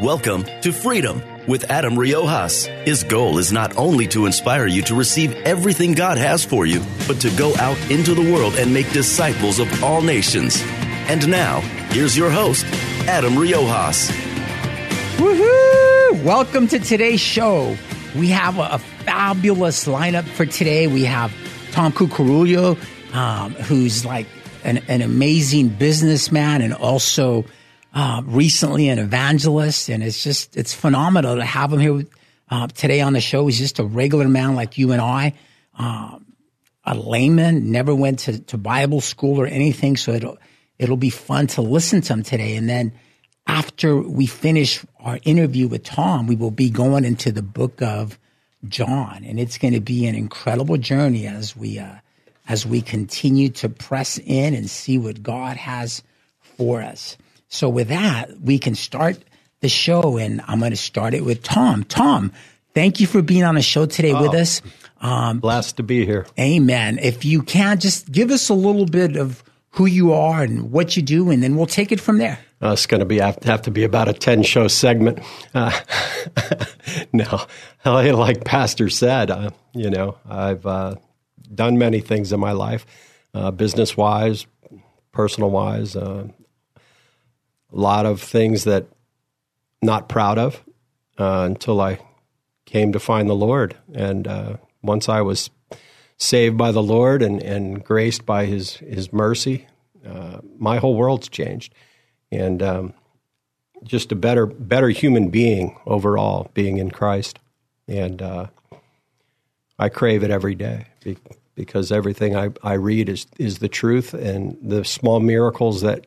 Welcome to Freedom with Adam Riojas. His goal is not only to inspire you to receive everything God has for you, but to go out into the world and make disciples of all nations. And now, here's your host, Adam Riojas. Woohoo! Welcome to today's show. We have a, fabulous lineup for today. We have Tom Cucurullo, um, who's like an, an amazing businessman and also uh, recently an evangelist, and it's just it's phenomenal to have him here uh, today on the show. He's just a regular man like you and I, um, a layman, never went to, to Bible school or anything, so it'll it'll be fun to listen to him today. And then after we finish our interview with Tom, we will be going into the book of John, and it's going to be an incredible journey as we uh, as we continue to press in and see what God has for us. So with that, we can start the show and I'm going to start it with Tom. Tom, thank you for being on the show today oh, with us. Um, blessed to be here. Amen. If you can, just give us a little bit of who you are and what you do, and then we'll take it from there. Uh, it's going to be have to, have to be about a ten show segment. Uh, no, like Pastor said, uh, you know, I've uh, done many things in my life, uh, business wise, personal wise. A lot of things that not proud of uh, until I came to find the Lord. And uh, once I was saved by the Lord and, and graced by His His mercy, uh, my whole world's changed, and um, just a better better human being overall, being in Christ. And uh, I crave it every day because everything I, I read is is the truth, and the small miracles that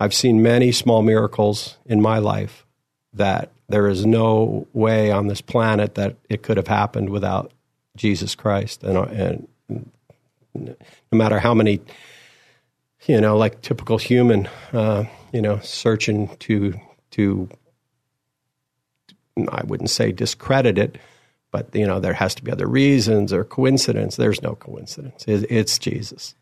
I've seen many small miracles in my life that there is no way on this planet that it could have happened without Jesus Christ. And, and no matter how many, you know, like typical human, uh, you know, searching to to I wouldn't say discredit it, but you know there has to be other reasons or coincidence. There's no coincidence. It's Jesus.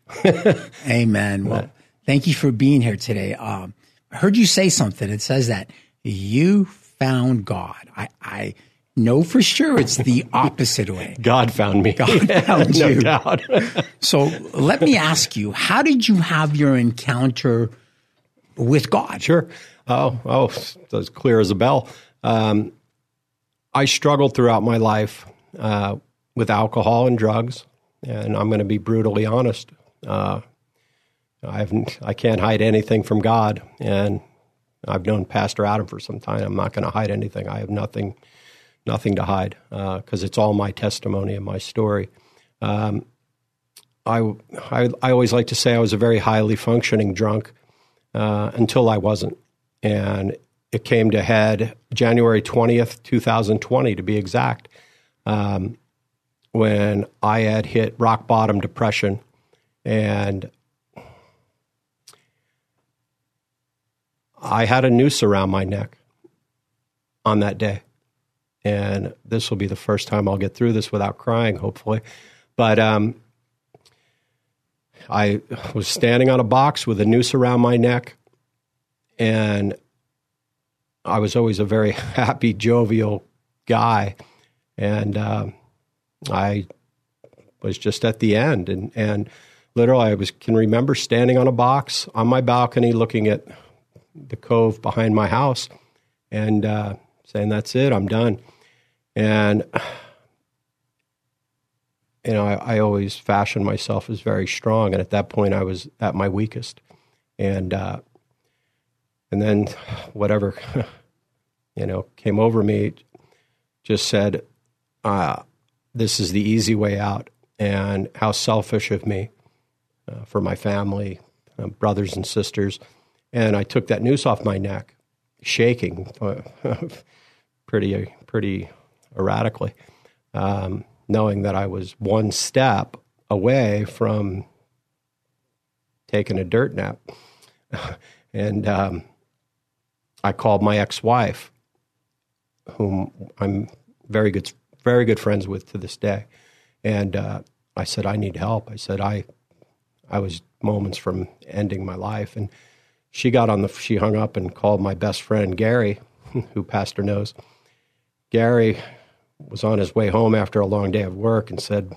Amen. Well, Thank you for being here today. Um, I heard you say something. It says that you found God. I, I know for sure it's the opposite way. God found me. God found no you. doubt. so let me ask you, how did you have your encounter with God? Sure. Oh, oh, as clear as a bell. Um, I struggled throughout my life uh, with alcohol and drugs, and I'm going to be brutally honest. Uh, I haven't, I can't hide anything from God, and I've known Pastor Adam for some time. I'm not going to hide anything. I have nothing, nothing to hide because uh, it's all my testimony and my story. Um, I, I, I always like to say I was a very highly functioning drunk uh, until I wasn't, and it came to head January twentieth, two thousand twenty, to be exact, um, when I had hit rock bottom depression, and I had a noose around my neck on that day. And this will be the first time I'll get through this without crying, hopefully. But um, I was standing on a box with a noose around my neck. And I was always a very happy, jovial guy. And uh, I was just at the end. And, and literally, I was can remember standing on a box on my balcony looking at the cove behind my house and uh, saying, That's it, I'm done. And, you know, I, I, always fashioned myself as very strong. And at that point, I was at my weakest. And, uh, and then whatever, you know, came over me just said, uh, This is the easy way out. And how selfish of me uh, for my family, uh, brothers and sisters and I took that noose off my neck shaking pretty pretty erratically, um, knowing that I was one step away from taking a dirt nap. and um, I called my ex-wife, whom I'm very good very good friends with to this day, and uh, I said I need help. I said I I was moments from ending my life, and she got on the she hung up and called my best friend Gary, who Pastor knows. Gary was on his way home after a long day of work and said,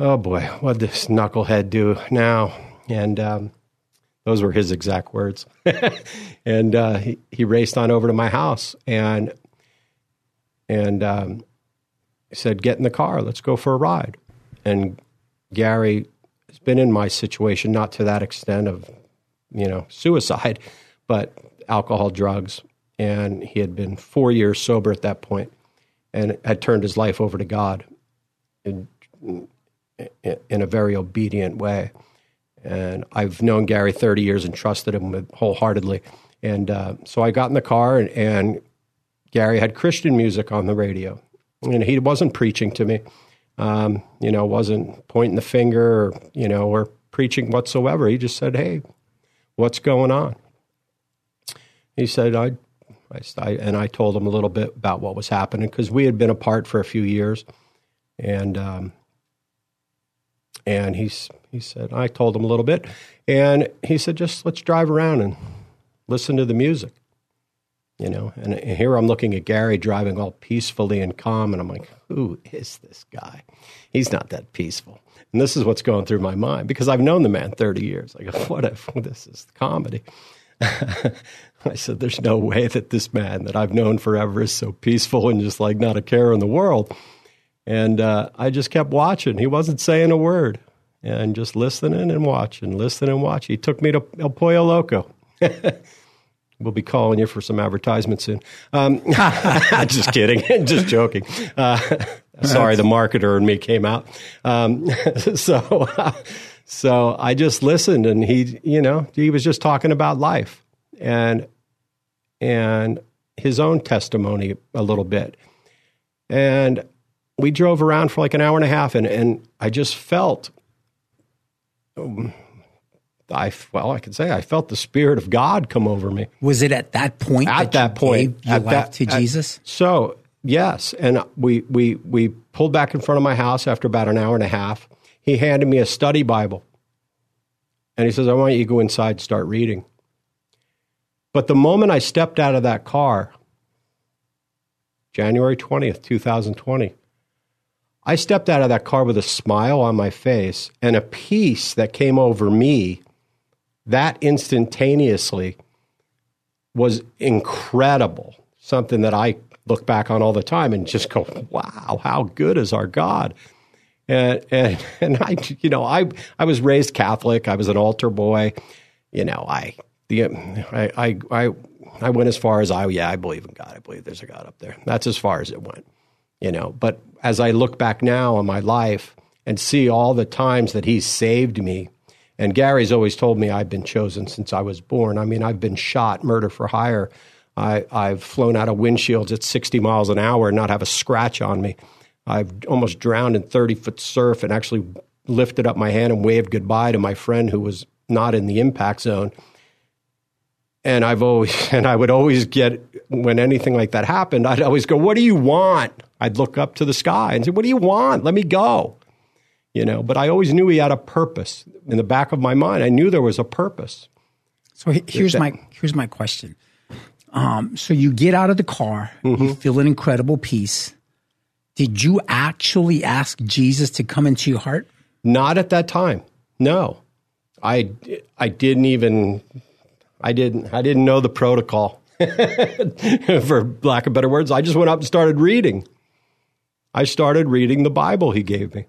"Oh boy, what this knucklehead do now?" And um, those were his exact words. and uh, he, he raced on over to my house and and um, said, "Get in the car, let's go for a ride." And Gary has been in my situation, not to that extent of you know, suicide, but alcohol, drugs. And he had been four years sober at that point and had turned his life over to God in, in a very obedient way. And I've known Gary 30 years and trusted him wholeheartedly. And uh, so I got in the car, and, and, Gary had Christian music on the radio. And he wasn't preaching to me, um, you know, wasn't pointing the finger, or, you know, or preaching whatsoever. He just said, hey, what's going on? He said, I, I, and I told him a little bit about what was happening because we had been apart for a few years, and um, and he's he said I told him a little bit, and he said just let's drive around and listen to the music, you know. And here I'm looking at Gary driving all peacefully and calm, and I'm like, who is this guy? He's not that peaceful. And this is what's going through my mind because I've known the man 30 years. I go, what if this is comedy? I said, there's no way that this man that I've known forever is so peaceful and just like not a care in the world. And uh, I just kept watching. He wasn't saying a word and just listening and watching, listening and watching. He took me to El Pollo Loco. we'll be calling you for some advertisement soon. Um, just kidding, just joking. Uh, sorry, the marketer and me came out. Um, so, so I just listened, and he, you know, he was just talking about life and and his own testimony a little bit, and we drove around for like an hour and a half, and and I just felt. Um, I well, I can say I felt the spirit of God come over me. Was it at that point? At that, that point, your life that, to Jesus. So Yes, and we we we pulled back in front of my house after about an hour and a half. He handed me a study Bible, and he says, "I want you to go inside and start reading." But the moment I stepped out of that car, January twentieth, two thousand twenty, I stepped out of that car with a smile on my face and a peace that came over me. That instantaneously was incredible. Something that I look back on all the time and just go, wow, how good is our God? And, and, and I, you know, I, I was raised Catholic. I was an altar boy. You know, I, the, I, I, I, went as far as I, yeah, I believe in God. I believe there's a God up there. That's as far as it went, you know. But as I look back now on my life and see all the times that He's saved me, and Gary's always told me I've been chosen since I was born. I mean, I've been shot, murder for hire I, I've flown out of windshields at 60 miles an hour and not have a scratch on me. I've almost drowned in 30 foot surf and actually lifted up my hand and waved goodbye to my friend who was not in the impact zone. And I've always, and I would always get, when anything like that happened, I'd always go, What do you want? I'd look up to the sky and say, What do you want? Let me go. You know, but I always knew he had a purpose in the back of my mind. I knew there was a purpose. So here's my here's my question. Um, so you get out of the car, mm-hmm. you feel an incredible peace. Did you actually ask Jesus to come into your heart? Not at that time. No, I I didn't even I didn't I didn't know the protocol. For lack of better words, I just went up and started reading. I started reading the Bible he gave me.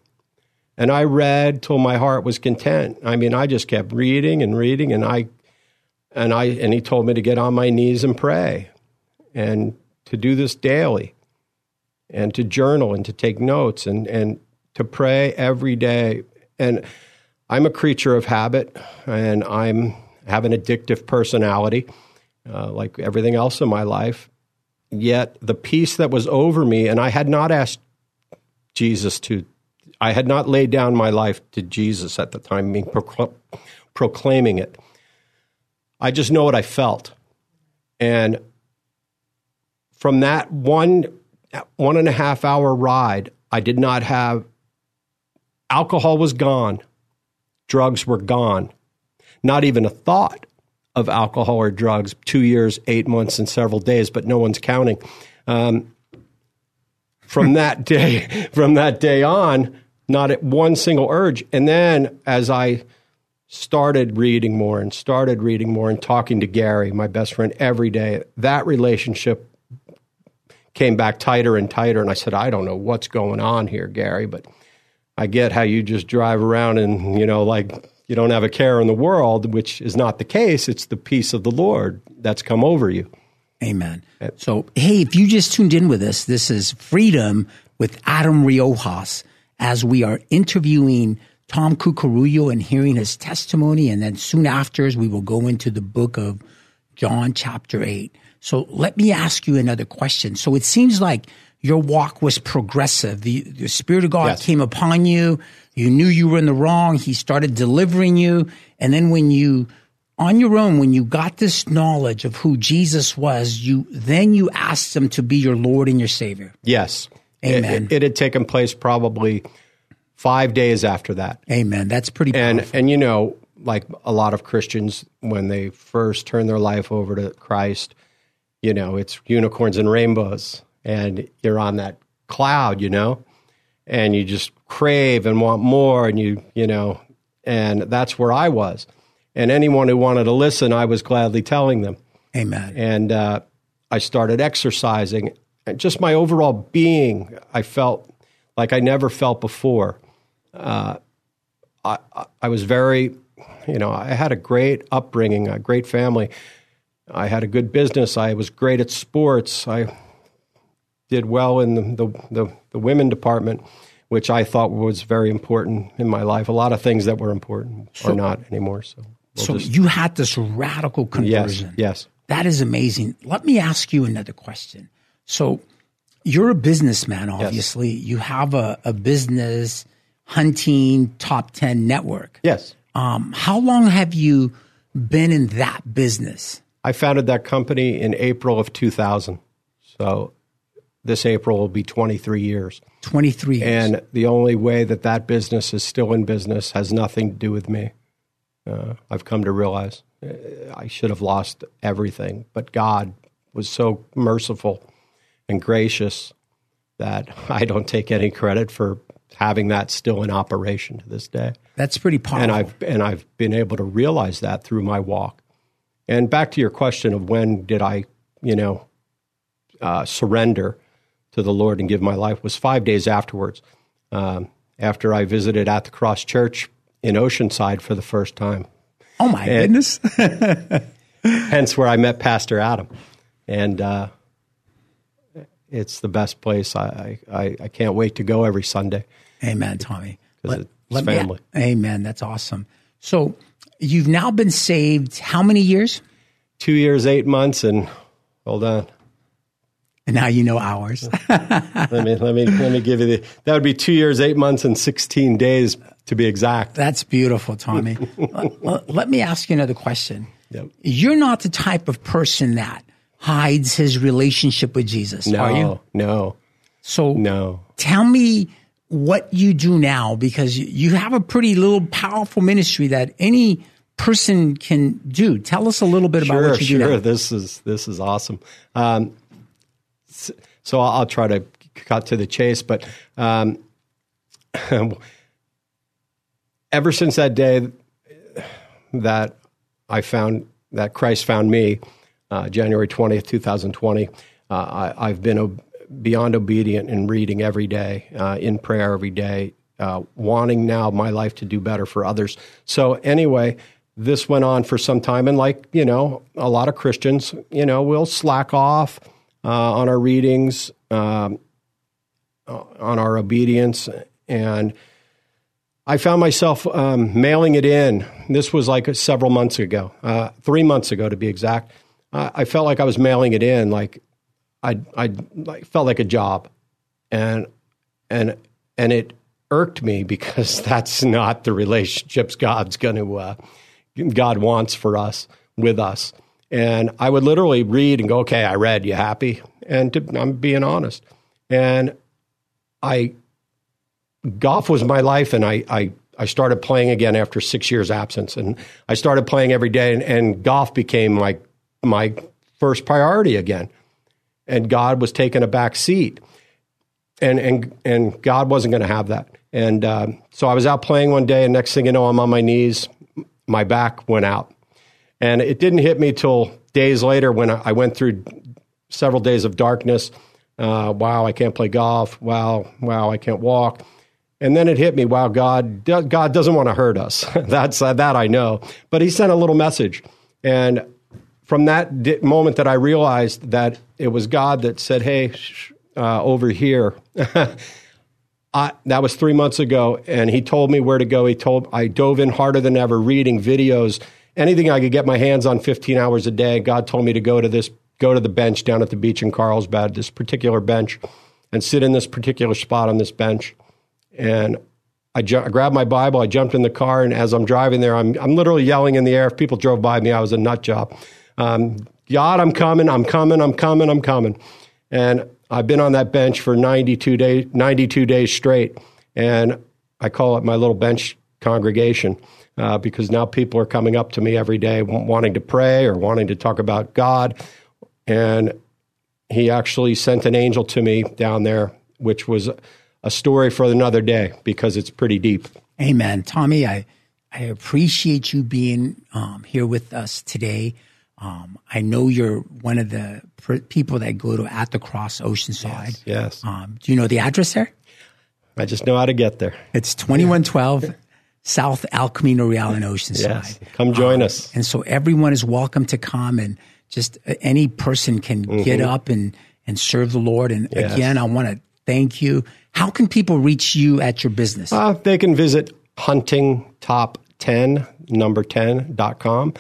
And I read till my heart was content. I mean, I just kept reading and reading and I and I and he told me to get on my knees and pray and to do this daily and to journal and to take notes and and to pray every day and I'm a creature of habit and I'm have an addictive personality uh, like everything else in my life. Yet the peace that was over me, and I had not asked Jesus to, I had not laid down my life to Jesus at the time, being procl- proclaiming it. I just know what I felt. And from that one one and a half hour ride, I did not have alcohol was gone, drugs were gone, not even a thought of alcohol or drugs. Two years, eight months, and several days, but no one's counting. Um, from that day, from that day on, not at one single urge. And then as I started reading more and started reading more and talking to Gary, my best friend, every day, that relationship came back tighter and tighter. And I said, I don't know what's going on here, Gary, but I get how you just drive around and, you know, like you don't have a care in the world, which is not the case. It's the peace of the Lord that's come over you. Amen. So, hey, if you just tuned in with us, this is Freedom with Adam Riojas as we are interviewing Tom Cucurullo and hearing his testimony. And then soon after, we will go into the book of John, chapter 8. So let me ask you another question. So it seems like your walk was progressive. The, the Spirit of God yes. came upon you. You knew you were in the wrong. He started delivering you. And then when you, on your own, when you got this knowledge of who Jesus was, you, then you asked him to be your Lord and your Savior. Yes. Amen. It, it, it had taken place probably five days after that. Amen. That's pretty powerful. And, and you know, like a lot of Christians, when they first turn their life over to Christ, you know, it's unicorns and rainbows, and you're on that cloud, you know, and you just crave and want more, and you, you know, and that's where I was. And anyone who wanted to listen, I was gladly telling them. Amen. And uh, I started exercising, just my overall being, I felt like I never felt before. Uh, I, I was very, you know, I had a great upbringing, a great family I had a good business. I was great at sports. I did well in the, the, the, the women department, which I thought was very important in my life. A lot of things that were important so, are not anymore. So, we'll so just, you had this radical conversion. Yes, yes. That is amazing. Let me ask you another question. So you're a businessman, obviously. Yes. You have a, a business hunting top 10 network. Yes. Um, how long have you been in that business? I founded that company in April of 2000. So this April will be 23 years. 23 years. And the only way that that business is still in business has nothing to do with me. Uh, I've come to realize uh, I should have lost everything, but God was so merciful and gracious that I don't take any credit for having that still in operation to this day. That's pretty powerful. And I've and I've been able to realize that through my walk. And back to your question of when did I, you know, uh, surrender to the Lord and give my life was five days afterwards, um, after I visited at the Cross Church in Oceanside for the first time. Oh my and goodness! hence where I met Pastor Adam, and uh, it's the best place. I, I I can't wait to go every Sunday. Amen, Tommy. Let, it's let family. Me, amen. That's awesome. So You've now been saved how many years? Two years, eight months, and hold on. And now you know hours. let me let me let me give you the. That would be two years, eight months, and sixteen days to be exact. That's beautiful, Tommy. let, let, me ask you another question. Yep. You're not the type of person that hides his relationship with Jesus, no, are you? No. So no. Tell me what you do now because you have a pretty little powerful ministry that any person can do. Tell us a little bit about sure, what you sure. do. Sure, this is this is awesome. Um, so I'll try to cut to the chase, but um, ever since that day that I found that Christ found me, uh, January twentieth, two thousand twenty, uh, I, have been beyond obedient in reading every day, uh, in prayer every day, uh, wanting now my life to do better for others. So anyway, this went on for some time, and like you know, a lot of Christians, you know, will slack off uh, on our readings, um, uh, on our obedience, and I found myself um, mailing it in. This was like several months ago, three months ago to be exact. I, felt like I was mailing it in, like I I like, felt like a job, and and and it irked me because that's not the relationships God's going to uh, God wants for us with us. And I would literally read and go, "Okay, I read. You happy?" And to, I'm being honest. And I golf was my life, and I, I I started playing again after six years absence, and I started playing every day, and, and golf became my my first priority again. And God was taking a back seat, and and and God wasn't going to have that. And uh, so I was out playing one day, and next thing you know, I'm on my knees. My back went out, and it didn't hit me till days later when I went through several days of darkness. Uh, wow, I can't play golf. Wow, wow, I can't walk. And then it hit me, wow, God, God doesn't want to hurt us. That's that I know. But He sent a little message, and from that di- moment that I realized that it was God that said, "Hey, sh- uh, over here." I, that was three months ago, and he told me where to go. He told I dove in harder than ever, reading videos, anything I could get my hands on, 15 hours a day. God told me to go to this, go to the bench down at the beach in Carlsbad, this particular bench, and sit in this particular spot on this bench. And I, ju- I, grabbed my Bible, I jumped in the car, and as I'm driving there, I'm, I'm literally yelling in the air. If people drove by me, I was a nut job. Um, God, I'm coming, I'm coming, I'm coming, I'm coming. And I've been on that bench for 92 days, 92 days straight, and I call it my little bench congregation uh, because now people are coming up to me every day wanting to pray or wanting to talk about God. And he actually sent an angel to me down there, which was a story for another day because it's pretty deep. Amen. Tommy, I, I appreciate you being um, here with us today. Um, I know you're one of the pr- people that go to At the Cross Oceanside. Yes. yes. Um, do you know the address there? I just know how to get there. It's 2112 South El Camino Real in Oceanside. Yes. Come join um, us. And so everyone is welcome to come and just uh, any person can mm-hmm. get up and, and serve the Lord. And yes. again, I want to thank you. How can people reach you at your business? Uh, they can visit huntingtop10, number 10.com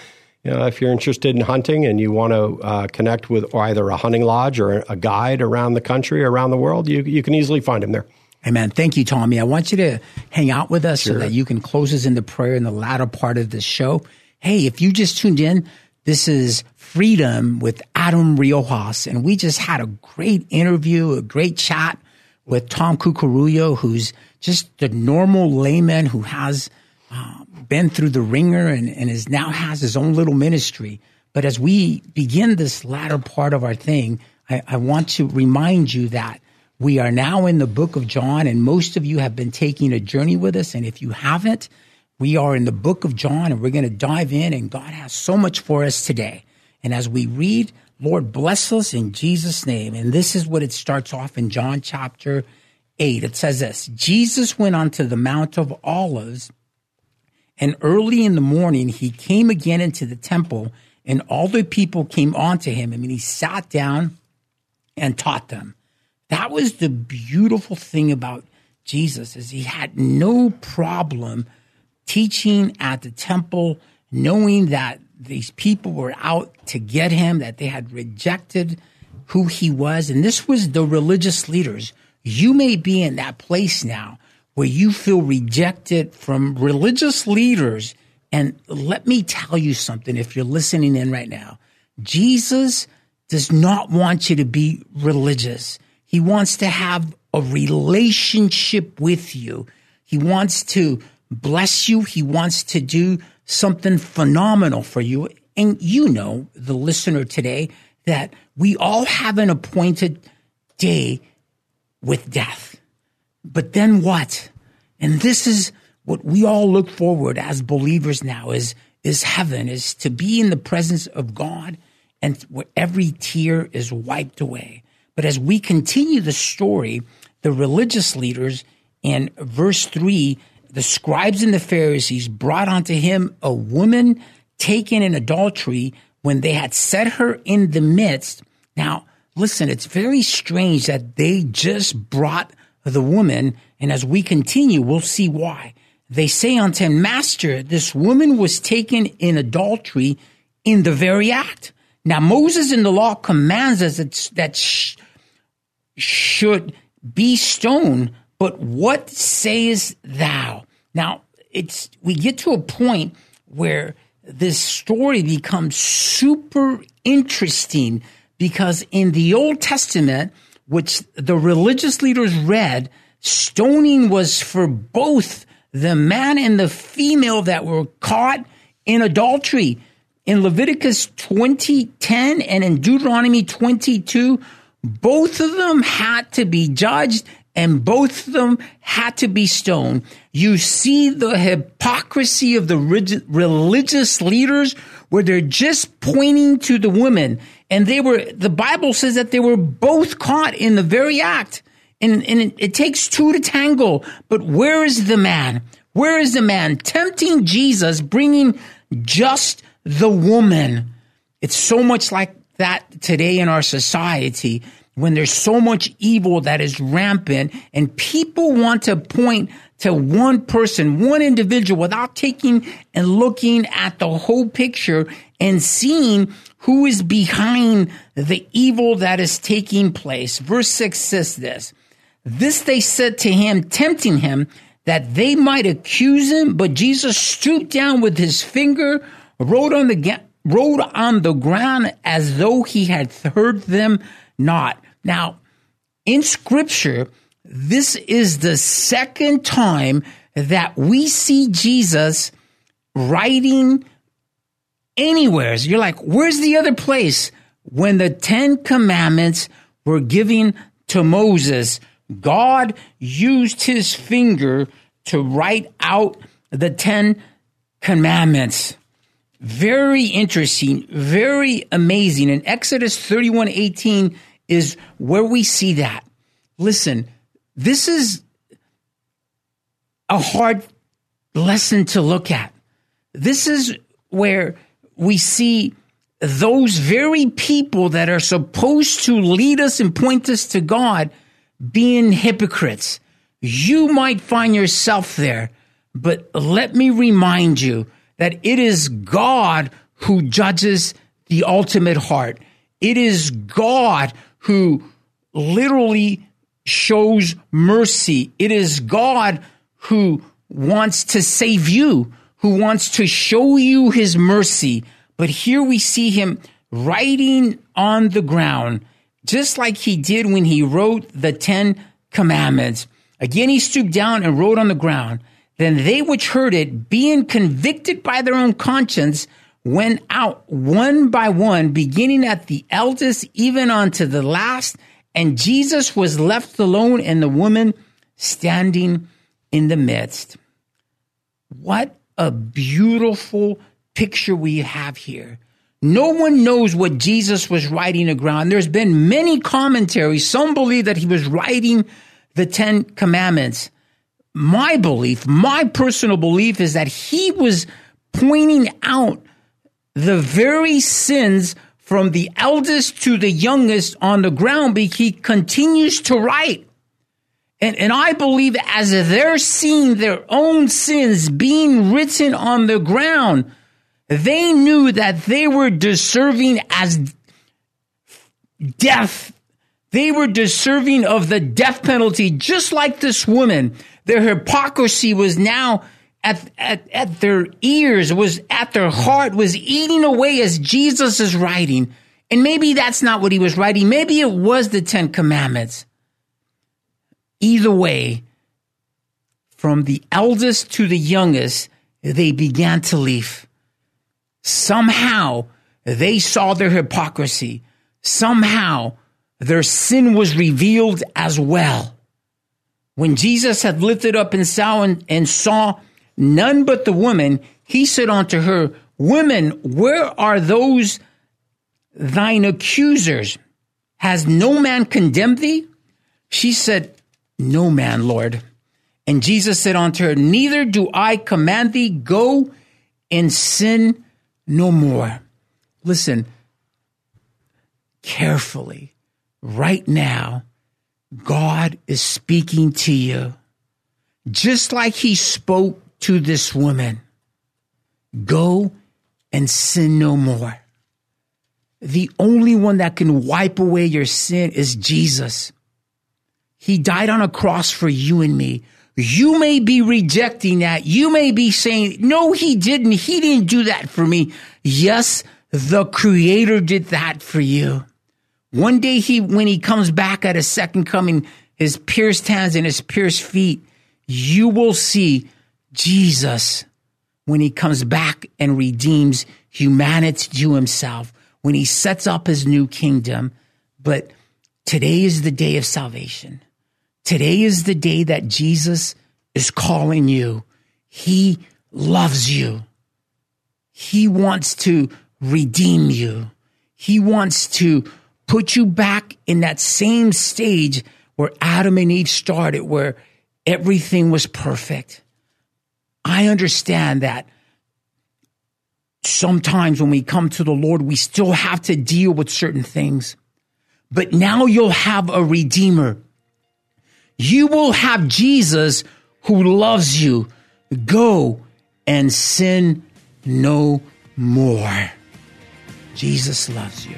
you know, if you're interested in hunting and you want to uh, connect with either a hunting lodge or a guide around the country, around the world, you, you can easily find him there. Amen. Thank you, Tommy. I want you to hang out with us sure. so that you can close us into prayer in the latter part of this show. Hey, if you just tuned in, this is Freedom with Adam Riojas, and we just had a great interview, a great chat with Tom Cucurullo, who's just the normal layman who has um, been through the ringer and, and is now has his own little ministry. But as we begin this latter part of our thing, I, I want to remind you that we are now in the book of John, and most of you have been taking a journey with us. And if you haven't, we are in the book of John, and we're going to dive in, and God has so much for us today. And as we read, Lord, bless us in Jesus' name. And this is what it starts off in John chapter 8. It says this Jesus went onto the Mount of Olives and early in the morning, he came again into the temple, and all the people came onto him. I mean, he sat down and taught them. That was the beautiful thing about Jesus is he had no problem teaching at the temple, knowing that these people were out to get him, that they had rejected who he was. And this was the religious leaders. You may be in that place now where you feel rejected from religious leaders. And let me tell you something if you're listening in right now, Jesus does not want you to be religious. He wants to have a relationship with you. He wants to bless you. He wants to do something phenomenal for you. And you know, the listener today, that we all have an appointed day with death. But then what? And this is what we all look forward as believers now is, is heaven, is to be in the presence of God and where every tear is wiped away. But as we continue the story, the religious leaders in verse three, the scribes and the Pharisees brought unto him a woman taken in adultery when they had set her in the midst. Now, listen, it's very strange that they just brought the woman. And as we continue, we'll see why. They say unto him, Master, this woman was taken in adultery in the very act. Now, Moses in the law commands us that, that sh- should be stoned, but what sayest thou? Now, it's, we get to a point where this story becomes super interesting because in the Old Testament, which the religious leaders read, stoning was for both the man and the female that were caught in adultery. In Leviticus 20:10 and in Deuteronomy 22, both of them had to be judged and both of them had to be stoned. You see the hypocrisy of the religious leaders where they're just pointing to the women. And they were, the Bible says that they were both caught in the very act. And, and it, it takes two to tangle. But where is the man? Where is the man tempting Jesus, bringing just the woman? It's so much like that today in our society when there's so much evil that is rampant and people want to point to one person, one individual without taking and looking at the whole picture and seeing who is behind the evil that is taking place. Verse 6 says this This they said to him, tempting him, that they might accuse him, but Jesus stooped down with his finger, wrote on the, wrote on the ground as though he had heard them not. Now, in scripture, this is the second time that we see Jesus writing anywhere. So you're like, where's the other place? When the Ten Commandments were given to Moses, God used his finger to write out the Ten Commandments. Very interesting, very amazing. In Exodus 31 18, is where we see that. Listen, this is a hard lesson to look at. This is where we see those very people that are supposed to lead us and point us to God being hypocrites. You might find yourself there, but let me remind you that it is God who judges the ultimate heart. It is God who literally shows mercy. It is God who wants to save you, who wants to show you his mercy. But here we see him writing on the ground, just like he did when he wrote the Ten Commandments. Again, he stooped down and wrote on the ground. Then they which heard it, being convicted by their own conscience, went out one by one, beginning at the eldest, even unto the last. And Jesus was left alone, and the woman standing in the midst. What a beautiful picture we have here. No one knows what Jesus was writing aground. There's been many commentaries. Some believe that he was writing the Ten Commandments. My belief, my personal belief is that he was pointing out the very sins from the eldest to the youngest on the ground, but he continues to write. And, and I believe as they're seeing their own sins being written on the ground, they knew that they were deserving as death. They were deserving of the death penalty, just like this woman. Their hypocrisy was now at, at, at their ears, was at their heart, was eating away as Jesus is writing. And maybe that's not what he was writing. Maybe it was the Ten Commandments. Either way, from the eldest to the youngest, they began to leave. Somehow they saw their hypocrisy. Somehow their sin was revealed as well. When Jesus had lifted up and saw, and, saw none but the woman, he said unto her, Women, where are those thine accusers? Has no man condemned thee? She said, No man, Lord. And Jesus said unto her, Neither do I command thee, go and sin no more. Listen carefully. Right now, God is speaking to you. Just like he spoke to this woman, Go and sin no more. the only one that can wipe away your sin is Jesus. He died on a cross for you and me. You may be rejecting that. You may be saying, no, he didn't. He didn't do that for me. Yes, the creator did that for you. One day he, when he comes back at his second coming, his pierced hands and his pierced feet, you will see Jesus when he comes back and redeems humanity to himself, when he sets up his new kingdom. But today is the day of salvation. Today is the day that Jesus is calling you. He loves you. He wants to redeem you. He wants to put you back in that same stage where Adam and Eve started, where everything was perfect. I understand that sometimes when we come to the Lord, we still have to deal with certain things. But now you'll have a redeemer. You will have Jesus who loves you. Go and sin no more. Jesus loves you.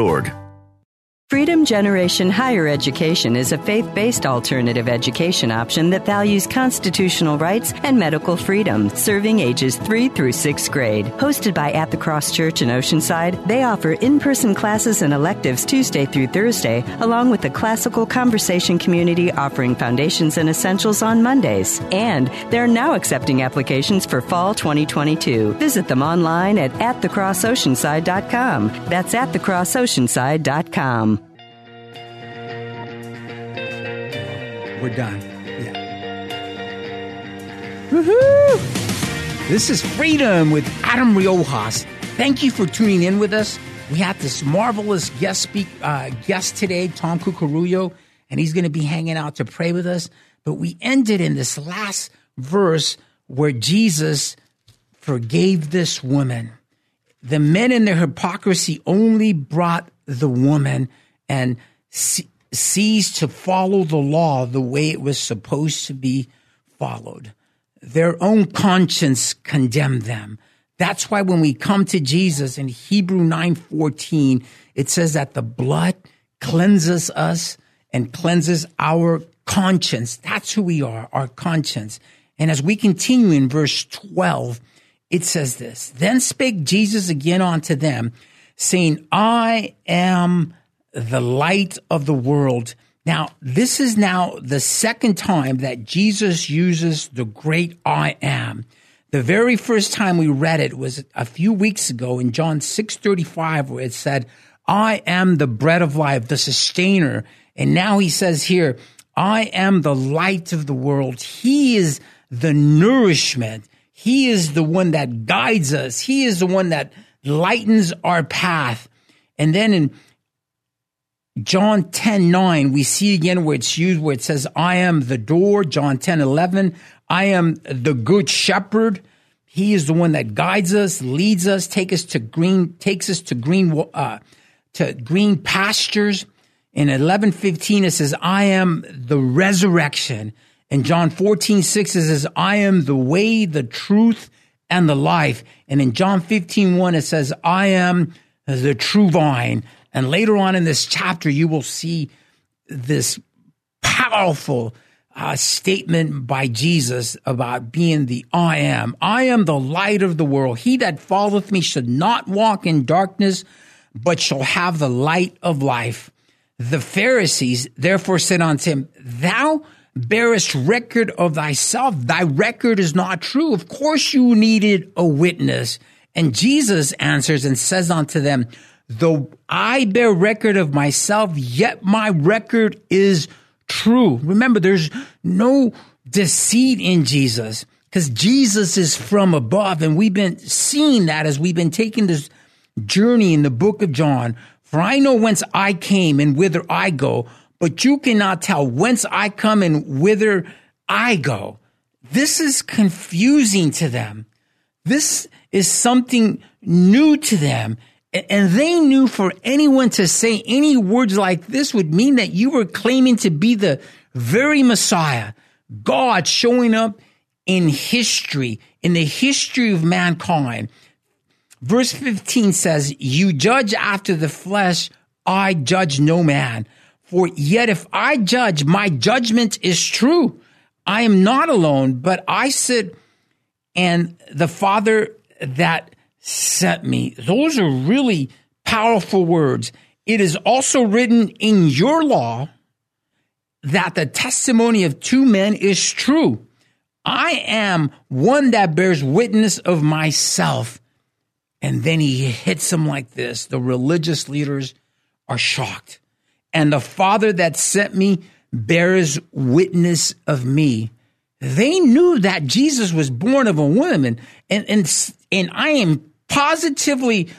org. Freedom Generation Higher Education is a faith based alternative education option that values constitutional rights and medical freedom, serving ages 3 through 6th grade. Hosted by At the Cross Church in Oceanside, they offer in person classes and electives Tuesday through Thursday, along with a classical conversation community offering foundations and essentials on Mondays. And they're now accepting applications for fall 2022. Visit them online at atthecrossoceanside.com. That's atthecrossoceanside.com. We're done. Yeah. Woohoo! This is Freedom with Adam Riojas. Thank you for tuning in with us. We have this marvelous guest speak uh, guest today, Tom Cucurullo, and he's going to be hanging out to pray with us. But we ended in this last verse where Jesus forgave this woman. The men in their hypocrisy only brought the woman and ceased to follow the law the way it was supposed to be followed. Their own conscience condemned them. That's why when we come to Jesus in Hebrew 9:14, it says that the blood cleanses us and cleanses our conscience. That's who we are, our conscience. And as we continue in verse 12, it says this, Then spake Jesus again unto them, saying, I am the light of the world. Now, this is now the second time that Jesus uses the great I am. The very first time we read it was a few weeks ago in John 6:35 where it said, "I am the bread of life, the sustainer." And now he says here, "I am the light of the world." He is the nourishment. He is the one that guides us. He is the one that lightens our path. And then in John 10 9, we see again where it's used where it says, I am the door. John 10 11, I am the good shepherd. He is the one that guides us, leads us, take us to green, takes us to green, uh, to green pastures. In 11:15 it says, I am the resurrection. In John 14, 6 it says, I am the way, the truth, and the life. And in John 15, 1 it says, I am the true vine. And later on in this chapter, you will see this powerful uh, statement by Jesus about being the I am. I am the light of the world. He that followeth me should not walk in darkness, but shall have the light of life. The Pharisees therefore said unto him, Thou bearest record of thyself. Thy record is not true. Of course you needed a witness. And Jesus answers and says unto them, Though I bear record of myself, yet my record is true. Remember, there's no deceit in Jesus because Jesus is from above. And we've been seeing that as we've been taking this journey in the book of John. For I know whence I came and whither I go, but you cannot tell whence I come and whither I go. This is confusing to them. This is something new to them. And they knew for anyone to say any words like this would mean that you were claiming to be the very Messiah, God showing up in history, in the history of mankind. Verse 15 says, You judge after the flesh, I judge no man. For yet if I judge, my judgment is true. I am not alone, but I sit and the Father that sent me. Those are really powerful words. It is also written in your law that the testimony of two men is true. I am one that bears witness of myself. And then he hits them like this. The religious leaders are shocked. And the Father that sent me bears witness of me. They knew that Jesus was born of a woman. And, and, and I am positively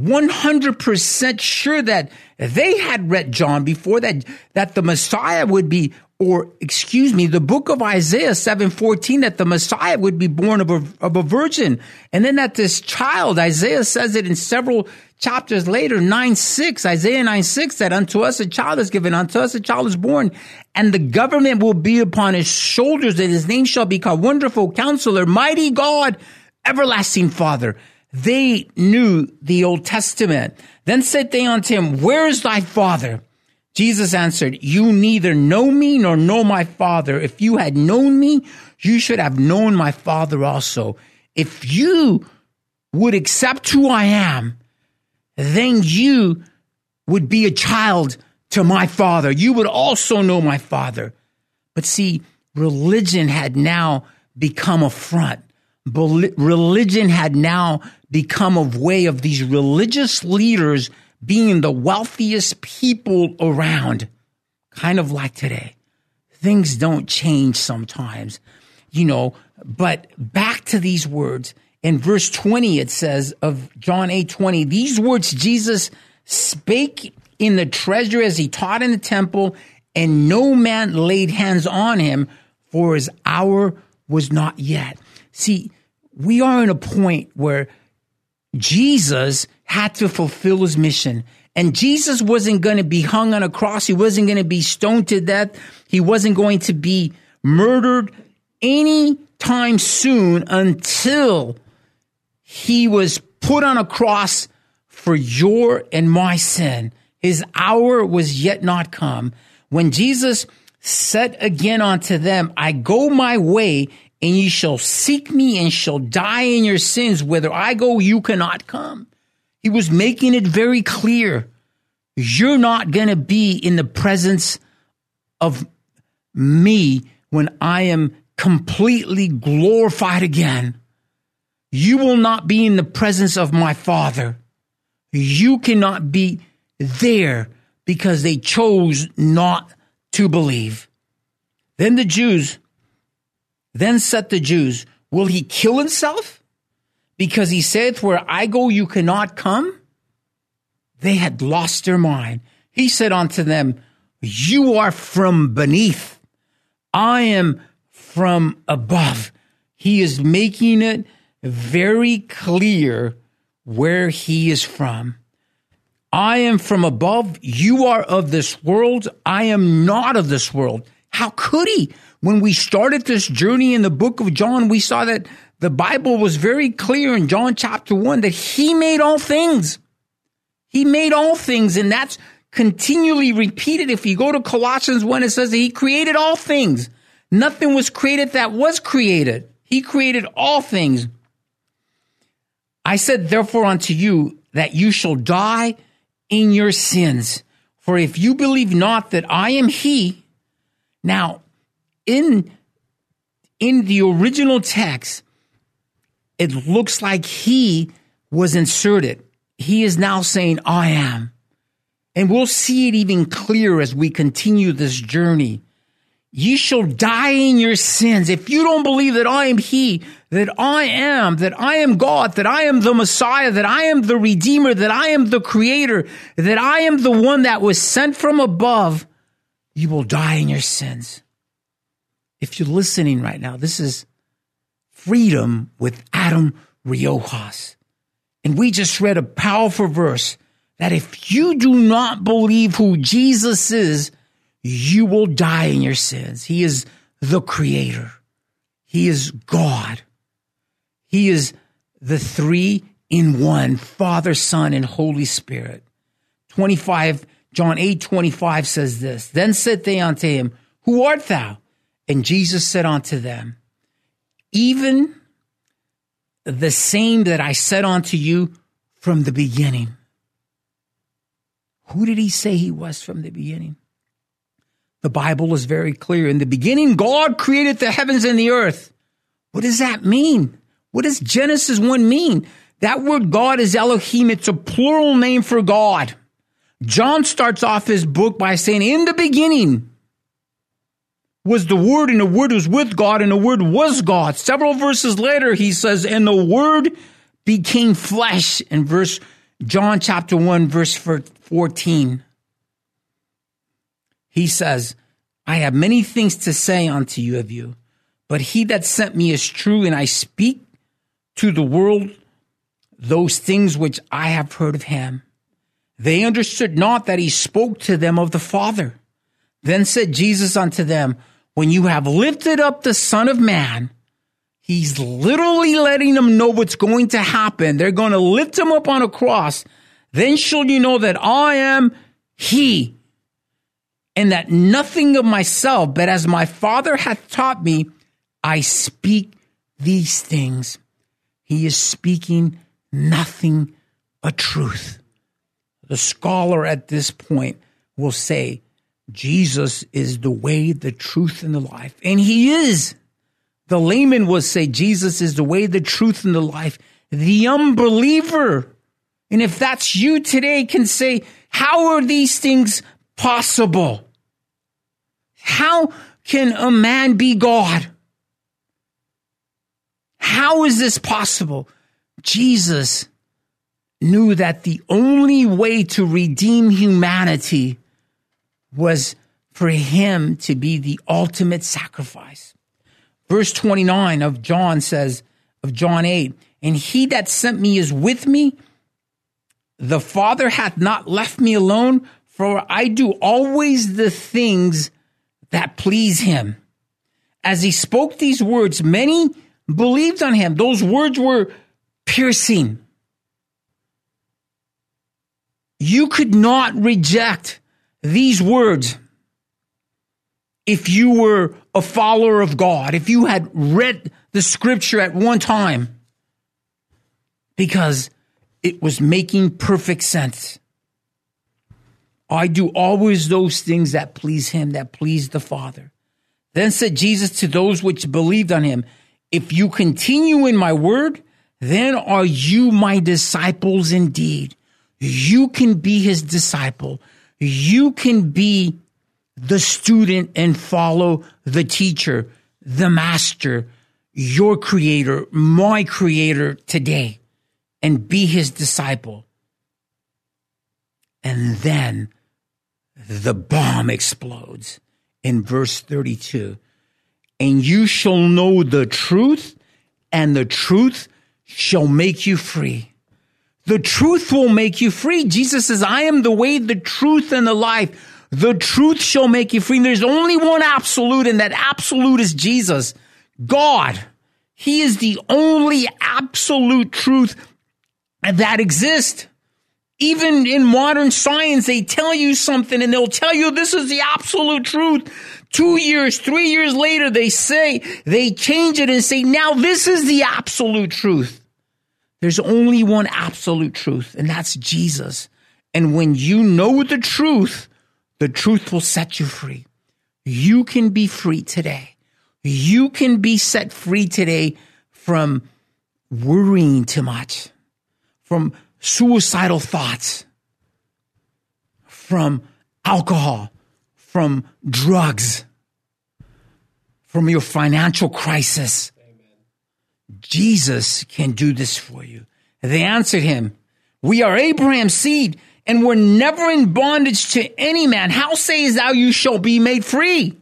100% sure that they had read John before that, that the Messiah would be, or excuse me, the book of Isaiah 7:14 that the Messiah would be born of a, of a virgin. And then that this child, Isaiah says it in several chapters later, 9 6, Isaiah 9 6, that unto us a child is given, unto us a child is born, and the government will be upon his shoulders, and his name shall be called Wonderful Counselor, Mighty God, Everlasting Father. They knew the Old Testament. Then said they unto him, Where is thy father? Jesus answered, You neither know me nor know my father. If you had known me, you should have known my father also. If you would accept who I am, then you would be a child to my father. You would also know my father. But see, religion had now become a front. Religion had now become a way of these religious leaders being the wealthiest people around, kind of like today. Things don't change sometimes, you know, but back to these words. In verse 20, it says of John 8 20, these words Jesus spake in the treasure as he taught in the temple, and no man laid hands on him, for his hour was not yet. See, we are in a point where Jesus had to fulfill his mission. And Jesus wasn't going to be hung on a cross. He wasn't going to be stoned to death. He wasn't going to be murdered any time soon until he was put on a cross for your and my sin. His hour was yet not come. When Jesus said again unto them, I go my way and ye shall seek me and shall die in your sins. Whither I go, you cannot come. He was making it very clear. You're not going to be in the presence of me when I am completely glorified again. You will not be in the presence of my Father. You cannot be there because they chose not to believe. Then the Jews then said the Jews, Will he kill himself? Because he saith, Where I go, you cannot come? They had lost their mind. He said unto them, You are from beneath. I am from above. He is making it very clear where he is from. I am from above. You are of this world. I am not of this world. How could he? When we started this journey in the book of John, we saw that the Bible was very clear in John chapter 1 that he made all things. He made all things, and that's continually repeated. If you go to Colossians 1, it says that he created all things. Nothing was created that was created. He created all things. I said, therefore, unto you that you shall die in your sins. For if you believe not that I am he, now in in the original text, it looks like he was inserted. He is now saying, I am. And we'll see it even clearer as we continue this journey. you shall die in your sins. If you don't believe that I am He, that I am, that I am God, that I am the Messiah, that I am the Redeemer, that I am the Creator, that I am the one that was sent from above, you will die in your sins. If you're listening right now, this is freedom with Adam Riojas. And we just read a powerful verse that if you do not believe who Jesus is, you will die in your sins. He is the creator. He is God. He is the three in one, Father, Son, and Holy Spirit. 25, John 8, 25 says this. Then said they unto him, Who art thou? And Jesus said unto them, Even the same that I said unto you from the beginning. Who did he say he was from the beginning? The Bible is very clear. In the beginning, God created the heavens and the earth. What does that mean? What does Genesis 1 mean? That word God is Elohim. It's a plural name for God. John starts off his book by saying, In the beginning was the Word, and the Word was with God, and the Word was God. Several verses later, he says, And the Word became flesh in verse John chapter 1, verse 14 he says, I have many things to say unto you of you, but he that sent me is true, and I speak to the world those things which I have heard of him. They understood not that he spoke to them of the Father. Then said Jesus unto them, When you have lifted up the Son of Man, he's literally letting them know what's going to happen. They're going to lift him up on a cross. Then shall you know that I am he and that nothing of myself, but as my Father hath taught me, I speak these things. He is speaking nothing but truth. The scholar at this point will say, Jesus is the way, the truth, and the life. And he is. The layman will say, Jesus is the way, the truth, and the life. The unbeliever, and if that's you today, can say, How are these things possible? How can a man be God? How is this possible? Jesus knew that the only way to redeem humanity was for him to be the ultimate sacrifice. Verse 29 of John says, of John 8, and he that sent me is with me. The Father hath not left me alone, for I do always the things that please him. As he spoke these words, many believed on him. Those words were piercing. You could not reject these words if you were a follower of God, if you had read the scripture at one time, because it was making perfect sense. I do always those things that please him, that please the Father. Then said Jesus to those which believed on him, If you continue in my word, then are you my disciples indeed. You can be his disciple. You can be the student and follow the teacher, the master, your creator, my creator today, and be his disciple. And then the bomb explodes in verse 32. And you shall know the truth, and the truth shall make you free. The truth will make you free. Jesus says, I am the way, the truth, and the life. The truth shall make you free. And there's only one absolute, and that absolute is Jesus, God. He is the only absolute truth that exists even in modern science, they tell you something and they'll tell you this is the absolute truth. Two years, three years later, they say, they change it and say, now this is the absolute truth. There's only one absolute truth, and that's Jesus. And when you know the truth, the truth will set you free. You can be free today. You can be set free today from worrying too much, from suicidal thoughts, from alcohol, from drugs, from your financial crisis. Jesus can do this for you. They answered him, We are Abraham's seed, and were never in bondage to any man. How sayest thou you shall be made free?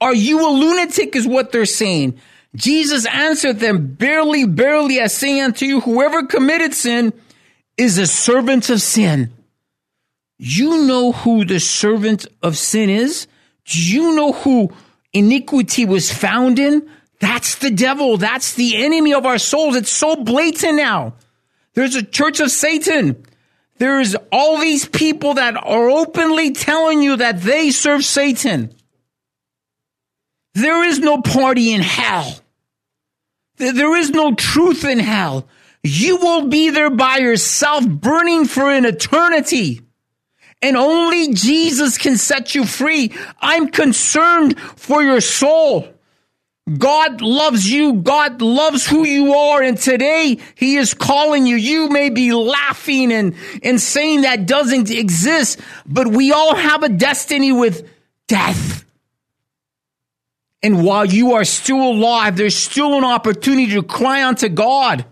Are you a lunatic? Is what they're saying. Jesus answered them, Barely, barely, I say unto you, whoever committed sin is a servant of sin. You know who the servant of sin is? Do you know who iniquity was found in? That's the devil. That's the enemy of our souls. It's so blatant now. There's a church of Satan. There's all these people that are openly telling you that they serve Satan. There is no party in hell. There is no truth in hell. You will be there by yourself, burning for an eternity. And only Jesus can set you free. I'm concerned for your soul. God loves you. God loves who you are. And today he is calling you. You may be laughing and, and saying that doesn't exist, but we all have a destiny with death. And while you are still alive, there's still an opportunity to cry unto God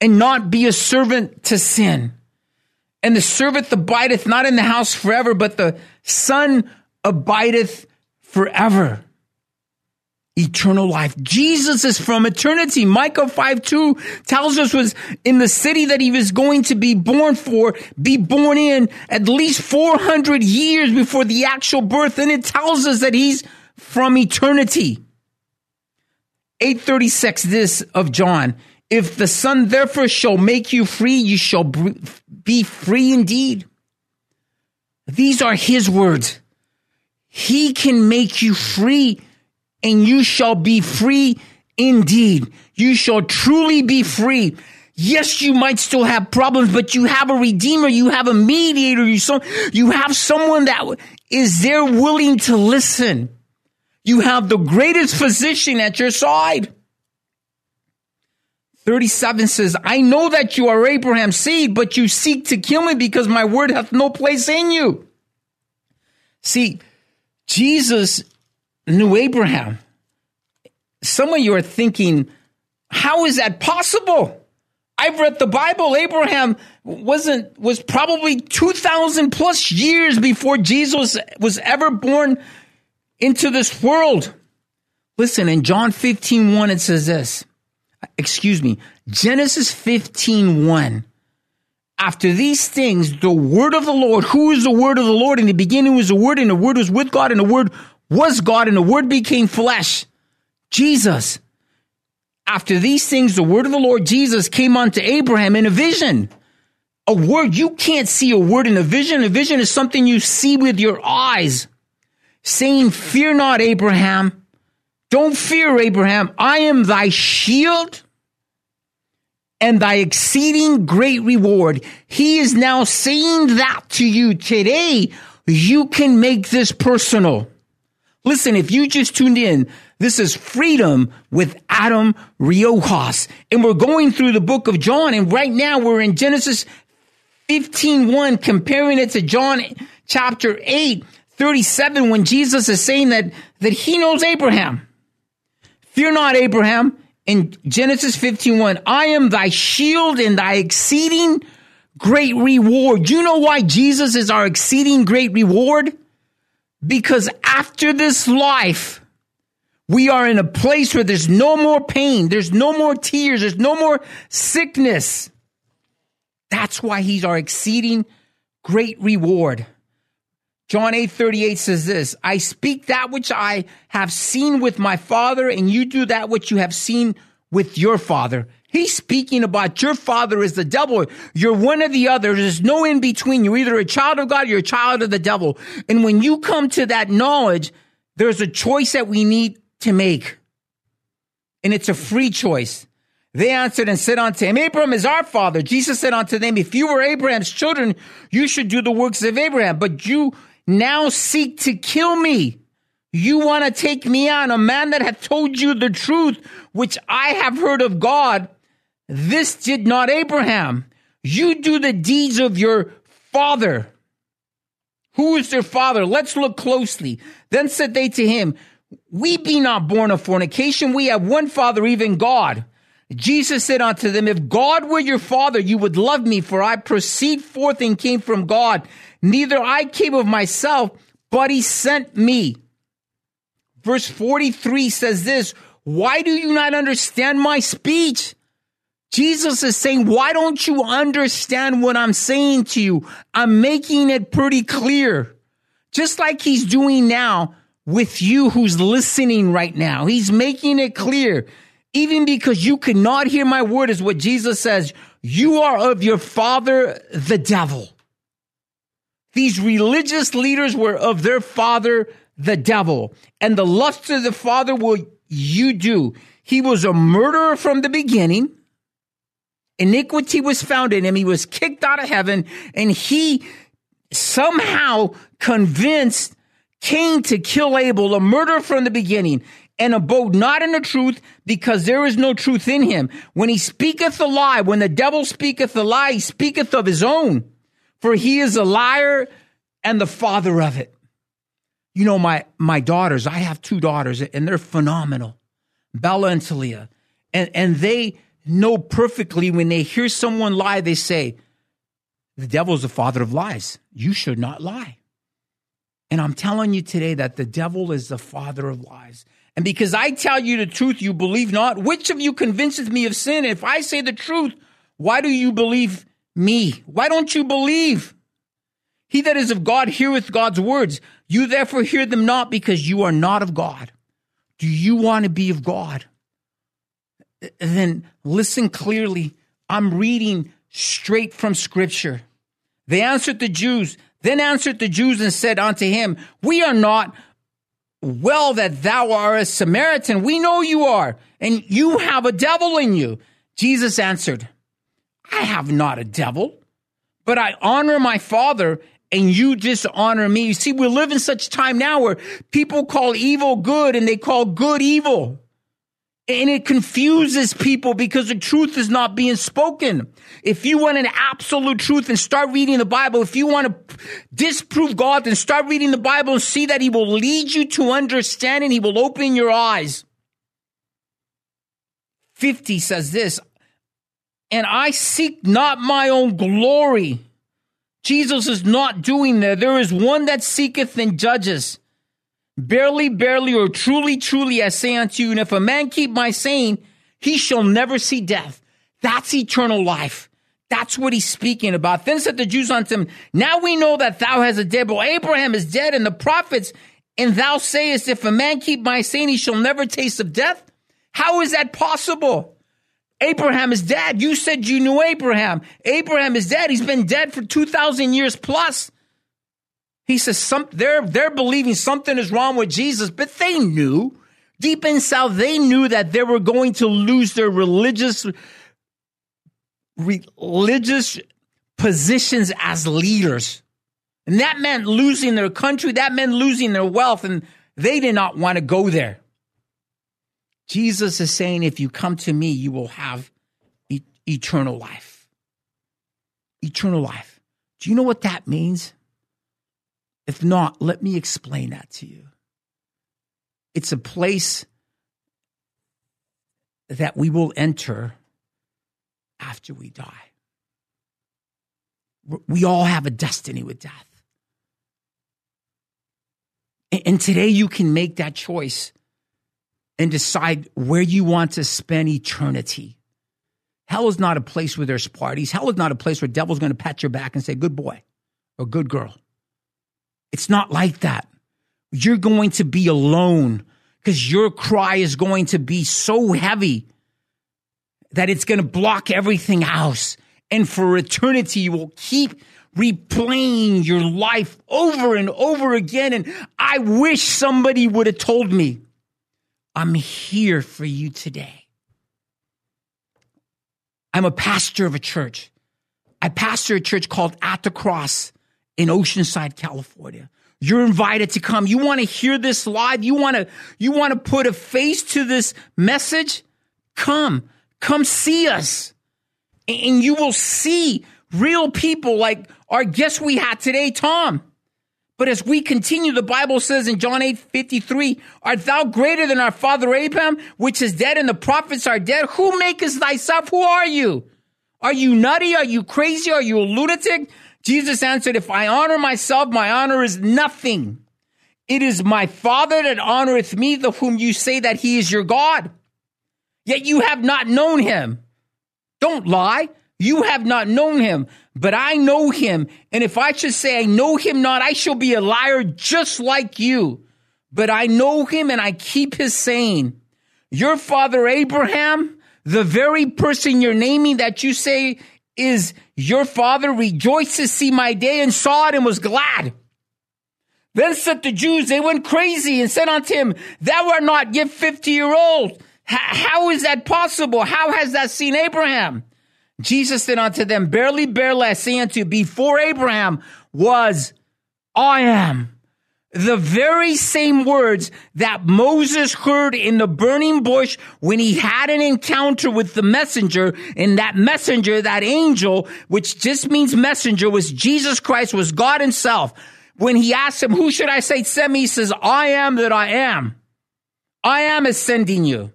and not be a servant to sin. And the servant abideth not in the house forever, but the son abideth forever eternal life. Jesus is from eternity. Micah 5 2 tells us was in the city that he was going to be born for, be born in at least 400 years before the actual birth. And it tells us that he's from eternity. 836 this of John. If the Son therefore shall make you free, you shall be free indeed. These are his words. He can make you free and you shall be free indeed. You shall truly be free. Yes, you might still have problems, but you have a redeemer. You have a mediator. You, so, you have someone that is there willing to listen. You have the greatest physician at your side. 37 says, I know that you are Abraham's seed, but you seek to kill me because my word hath no place in you. See, Jesus knew Abraham. Some of you are thinking, how is that possible? I've read the Bible. Abraham wasn't, was probably 2000 plus years before Jesus was ever born into this world. Listen, in John 15, 1, it says this. Excuse me. Genesis 15, 1. After these things, the word of the Lord, who is the word of the Lord? In the beginning was the word, and the word was with God, and the word was God, and the Word became flesh. Jesus. After these things, the word of the Lord Jesus came unto Abraham in a vision. A word, you can't see a word in a vision. A vision is something you see with your eyes, saying, Fear not, Abraham. Don't fear, Abraham. I am thy shield and thy exceeding great reward. He is now saying that to you today. You can make this personal. Listen, if you just tuned in, this is Freedom with Adam Riojas. And we're going through the book of John. And right now we're in Genesis 15 1, comparing it to John chapter 8, 37, when Jesus is saying that, that he knows Abraham. Fear not, Abraham. In Genesis 15 1, I am thy shield and thy exceeding great reward. You know why Jesus is our exceeding great reward? Because after this life, we are in a place where there's no more pain, there's no more tears, there's no more sickness. That's why he's our exceeding great reward. John 8 38 says this I speak that which I have seen with my father, and you do that which you have seen with your father. He's speaking about your father is the devil. You're one or the other. There's no in between. You're either a child of God, you're a child of the devil. And when you come to that knowledge, there's a choice that we need to make. And it's a free choice. They answered and said unto him, Abraham is our father. Jesus said unto them, If you were Abraham's children, you should do the works of Abraham. But you now seek to kill me. You want to take me on, a man that hath told you the truth, which I have heard of God. This did not Abraham. You do the deeds of your father. Who is their father? Let's look closely. Then said they to him, We be not born of fornication. We have one Father, even God. Jesus said unto them, If God were your Father, you would love me, for I proceed forth and came from God. Neither I came of myself, but he sent me. Verse 43 says this, Why do you not understand my speech? Jesus is saying, Why don't you understand what I'm saying to you? I'm making it pretty clear. Just like he's doing now with you who's listening right now. He's making it clear even because you cannot hear my word, is what Jesus says. You are of your father, the devil. These religious leaders were of their father, the devil. And the lust of the father will you do. He was a murderer from the beginning. Iniquity was found in him. He was kicked out of heaven and he somehow convinced Cain to kill Abel, a murderer from the beginning and abode not in the truth because there is no truth in him. When he speaketh a lie, when the devil speaketh a lie, he speaketh of his own, for he is a liar and the father of it. You know, my, my daughters, I have two daughters and they're phenomenal, Bella and Talia. And, and they know perfectly when they hear someone lie, they say, the devil is the father of lies. You should not lie. And I'm telling you today that the devil is the father of lies. And because I tell you the truth, you believe not. Which of you convinces me of sin? If I say the truth, why do you believe me? Why don't you believe? He that is of God heareth God's words. You therefore hear them not because you are not of God. Do you want to be of God? Then listen clearly. I'm reading straight from scripture. They answered the Jews, then answered the Jews and said unto him, We are not well that thou art a Samaritan. We know you are, and you have a devil in you. Jesus answered, I have not a devil, but I honor my Father, and you dishonor me. You see, we live in such time now where people call evil good and they call good evil. And it confuses people because the truth is not being spoken. If you want an absolute truth and start reading the Bible, if you want to disprove God, then start reading the Bible and see that He will lead you to understand and He will open your eyes. 50 says this, and I seek not my own glory. Jesus is not doing that. There is one that seeketh and judges. Barely, barely, or truly, truly, I say unto you, and if a man keep my saying, he shall never see death. That's eternal life. That's what he's speaking about. Then said the Jews unto him, Now we know that thou hast a dead, but Abraham is dead, and the prophets, and thou sayest, If a man keep my saying, he shall never taste of death. How is that possible? Abraham is dead. You said you knew Abraham. Abraham is dead. He's been dead for 2,000 years plus. He says some, they're, they're believing something is wrong with Jesus, but they knew deep inside, they knew that they were going to lose their religious, religious positions as leaders. And that meant losing their country. That meant losing their wealth. And they did not want to go there. Jesus is saying, if you come to me, you will have e- eternal life. Eternal life. Do you know what that means? If not, let me explain that to you. It's a place that we will enter after we die. We all have a destiny with death. And today you can make that choice and decide where you want to spend eternity. Hell is not a place where there's parties. Hell is not a place where devil's going to pat your back and say, good boy or good girl. It's not like that. You're going to be alone because your cry is going to be so heavy that it's going to block everything else. And for eternity, you will keep replaying your life over and over again. And I wish somebody would have told me, I'm here for you today. I'm a pastor of a church. I pastor a church called At the Cross in Oceanside, California. You're invited to come. You want to hear this live? You want to, you want to put a face to this message? Come, come see us. And you will see real people like our guest we had today, Tom. But as we continue, the Bible says in John 8 53, Art thou greater than our father Abraham, which is dead, and the prophets are dead? Who makest thyself? Who are you? Are you nutty? Are you crazy? Are you a lunatic? Jesus answered, If I honor myself, my honor is nothing. It is my Father that honoreth me, the whom you say that he is your God. Yet you have not known him. Don't lie. You have not known him, but I know him. And if I should say I know him not, I shall be a liar just like you. But I know him and I keep his saying. Your father Abraham, the very person you're naming that you say is your father, rejoiced to see my day and saw it and was glad. Then said the Jews, they went crazy and said unto him, Thou art not yet fifty year old. how is that possible? How has that seen Abraham? Jesus said unto them, Barely, barely I say unto you, before Abraham was, I am. The very same words that Moses heard in the burning bush when he had an encounter with the messenger, and that messenger, that angel, which just means messenger, was Jesus Christ, was God himself. When he asked him, who should I say send me? He says, I am that I am. I am is sending you.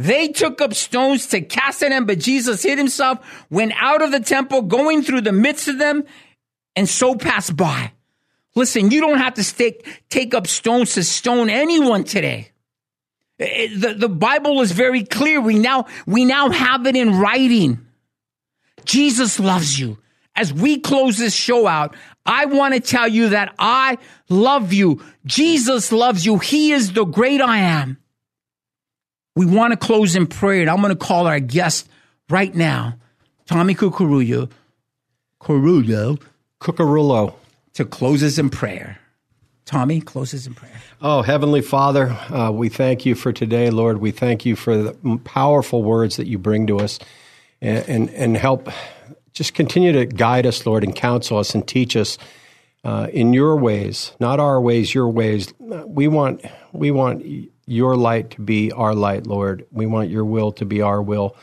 They took up stones to cast at him, but Jesus hid himself, went out of the temple, going through the midst of them, and so passed by. Listen, you don't have to stick, take up stones to stone anyone today. Eh, eh, the, the Bible is very clear. We now, we now have it in writing. Jesus loves you. As we close this show out, I want to tell you that I love you. Jesus loves you. He is the great I am. We want to close in prayer, and I'm going to call our guest right now, Tommy Cucurullo, Cucurullo, Cucurullo, to close us in prayer. Tommy, closes in prayer. Oh, Heavenly Father, uh, we thank you for today, Lord. We thank you for the powerful words that you bring to us and, and, and help just continue to guide us, Lord, and counsel us and teach us uh, in your ways, not our ways, your ways. We want, we want your light to be our light, Lord. We want your will to be our will.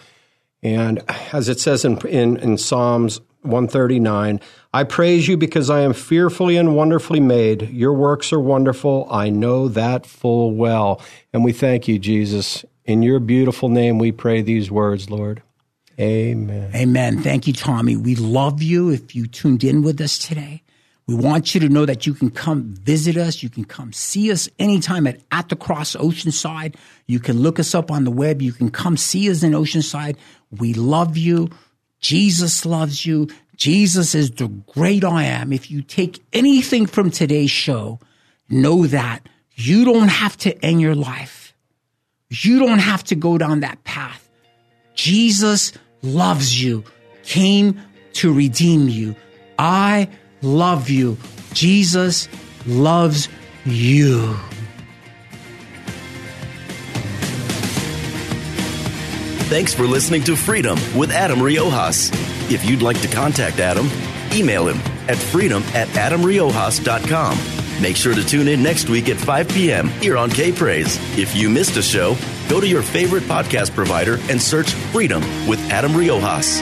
And as it says in, in, in Psalms 139, I praise you because I am fearfully and wonderfully made. Your works are wonderful. I know that full well. And we thank you, Jesus. In your beautiful name, we pray these words, Lord. Amen. Amen. Thank you, Tommy. We love you if you tuned in with us today. We want you to know that you can come visit us. You can come see us anytime at At the Cross Oceanside. You can look us up on the web. You can come see us in Oceanside. We love you. Jesus loves you. Jesus is the great I am. If you take anything from today's show, know that you don't have to end your life. You don't have to go down that path. Jesus loves you, came to redeem you. I love you. Jesus loves you. Thanks for listening to Freedom with Adam Riojas. If you'd like to contact Adam, email him at freedom at adamriojas.com. Make sure to tune in next week at 5 p.m. here on K Praise. If you missed a show, go to your favorite podcast provider and search Freedom with Adam Riojas.